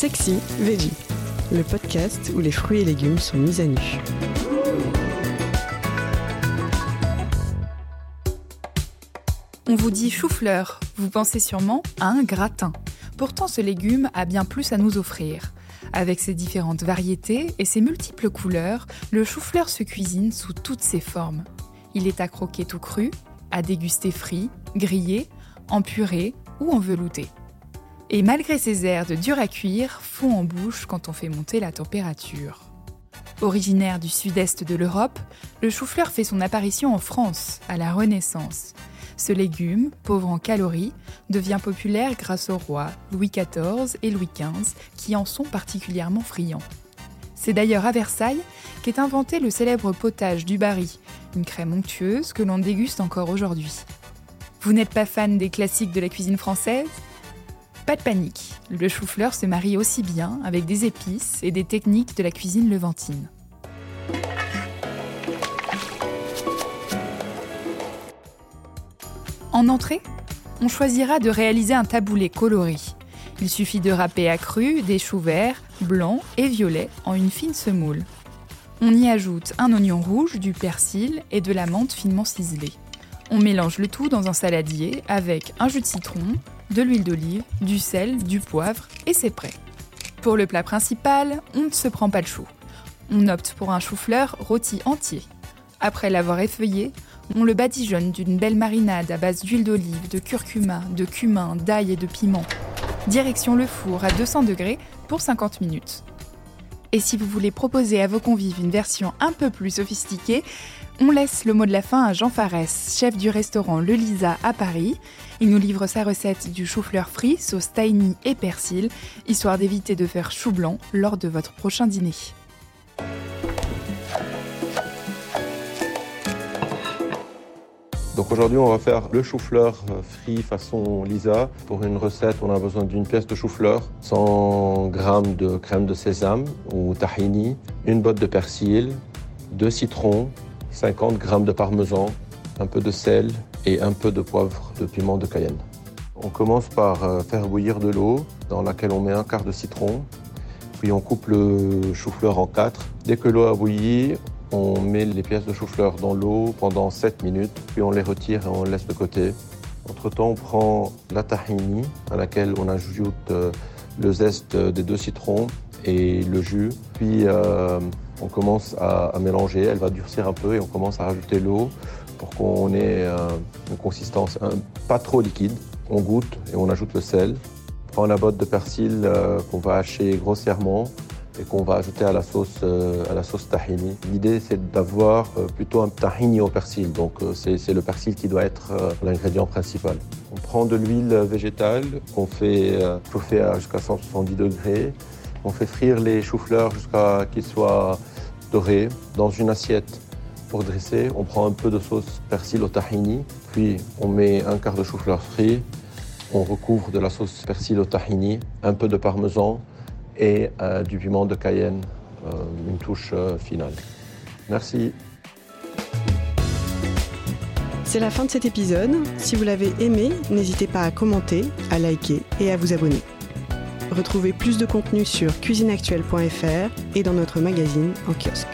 Sexy Veggie, le podcast où les fruits et légumes sont mis à nu. On vous dit chou-fleur, vous pensez sûrement à un gratin. Pourtant, ce légume a bien plus à nous offrir. Avec ses différentes variétés et ses multiples couleurs, le chou-fleur se cuisine sous toutes ses formes. Il est à croquer tout cru, à déguster frit, grillé, en ou en velouté. Et malgré ses airs de dur à cuire, fond en bouche quand on fait monter la température. Originaire du sud-est de l'Europe, le chou-fleur fait son apparition en France, à la Renaissance. Ce légume, pauvre en calories, devient populaire grâce aux rois Louis XIV et Louis XV, qui en sont particulièrement friands. C'est d'ailleurs à Versailles qu'est inventé le célèbre potage du Barry, une crème onctueuse que l'on déguste encore aujourd'hui. Vous n'êtes pas fan des classiques de la cuisine française? Pas de panique, le chou-fleur se marie aussi bien avec des épices et des techniques de la cuisine levantine. En entrée, on choisira de réaliser un taboulé coloré. Il suffit de râper à cru des choux verts, blancs et violets en une fine semoule. On y ajoute un oignon rouge, du persil et de la menthe finement ciselée. On mélange le tout dans un saladier avec un jus de citron, de l'huile d'olive, du sel, du poivre et c'est prêt. Pour le plat principal, on ne se prend pas le chou. On opte pour un chou-fleur rôti entier. Après l'avoir effeuillé, on le badigeonne d'une belle marinade à base d'huile d'olive, de curcuma, de cumin, d'ail et de piment. Direction le four à 200 degrés pour 50 minutes. Et si vous voulez proposer à vos convives une version un peu plus sophistiquée, on laisse le mot de la fin à Jean Farès, chef du restaurant Le Lisa à Paris. Il nous livre sa recette du chou-fleur frit, sauce tiny et persil, histoire d'éviter de faire chou blanc lors de votre prochain dîner. Aujourd'hui, on va faire le chou-fleur euh, frit façon Lisa. Pour une recette, on a besoin d'une pièce de chou-fleur, 100 g de crème de sésame ou tahini, une botte de persil, deux citrons, 50 g de parmesan, un peu de sel et un peu de poivre de piment de Cayenne. On commence par euh, faire bouillir de l'eau dans laquelle on met un quart de citron, puis on coupe le chou-fleur en quatre. Dès que l'eau a bouilli, on met les pièces de chou-fleur dans l'eau pendant 7 minutes, puis on les retire et on les laisse de côté. Entre-temps, on prend la tahini à laquelle on ajoute euh, le zeste des deux citrons et le jus. Puis euh, on commence à, mélanger, elle va durcir un peu et on commence à rajouter l'eau pour qu'on ait euh, une consistance pas trop liquide. On goûte et on ajoute le sel. On prend la botte de persil qu'on va hacher grossièrement et qu'on va ajouter à la sauce, euh, à la sauce tahini. L'idée, c'est d'avoir euh, plutôt un tahini au persil. Donc, euh, c'est le persil qui doit être l'ingrédient principal. On prend de l'huile végétale qu'on fait chauffer à jusqu'à 170 degrés. On fait frire les choux-fleurs jusqu'à qu'ils soient dorés dans une assiette. Pour dresser, on prend un peu de sauce persil au tahini, puis on met un quart de chou-fleur frit, on recouvre de la sauce persil au tahini, un peu de parmesan, et euh, du piment de Cayenne, euh, une touche euh, finale. Merci. C'est la fin de cet épisode. Si vous l'avez aimé, n'hésitez pas à commenter, à liker et à vous abonner. Retrouvez plus de contenu sur cuisineactuelle.fr et dans notre magazine en kiosque.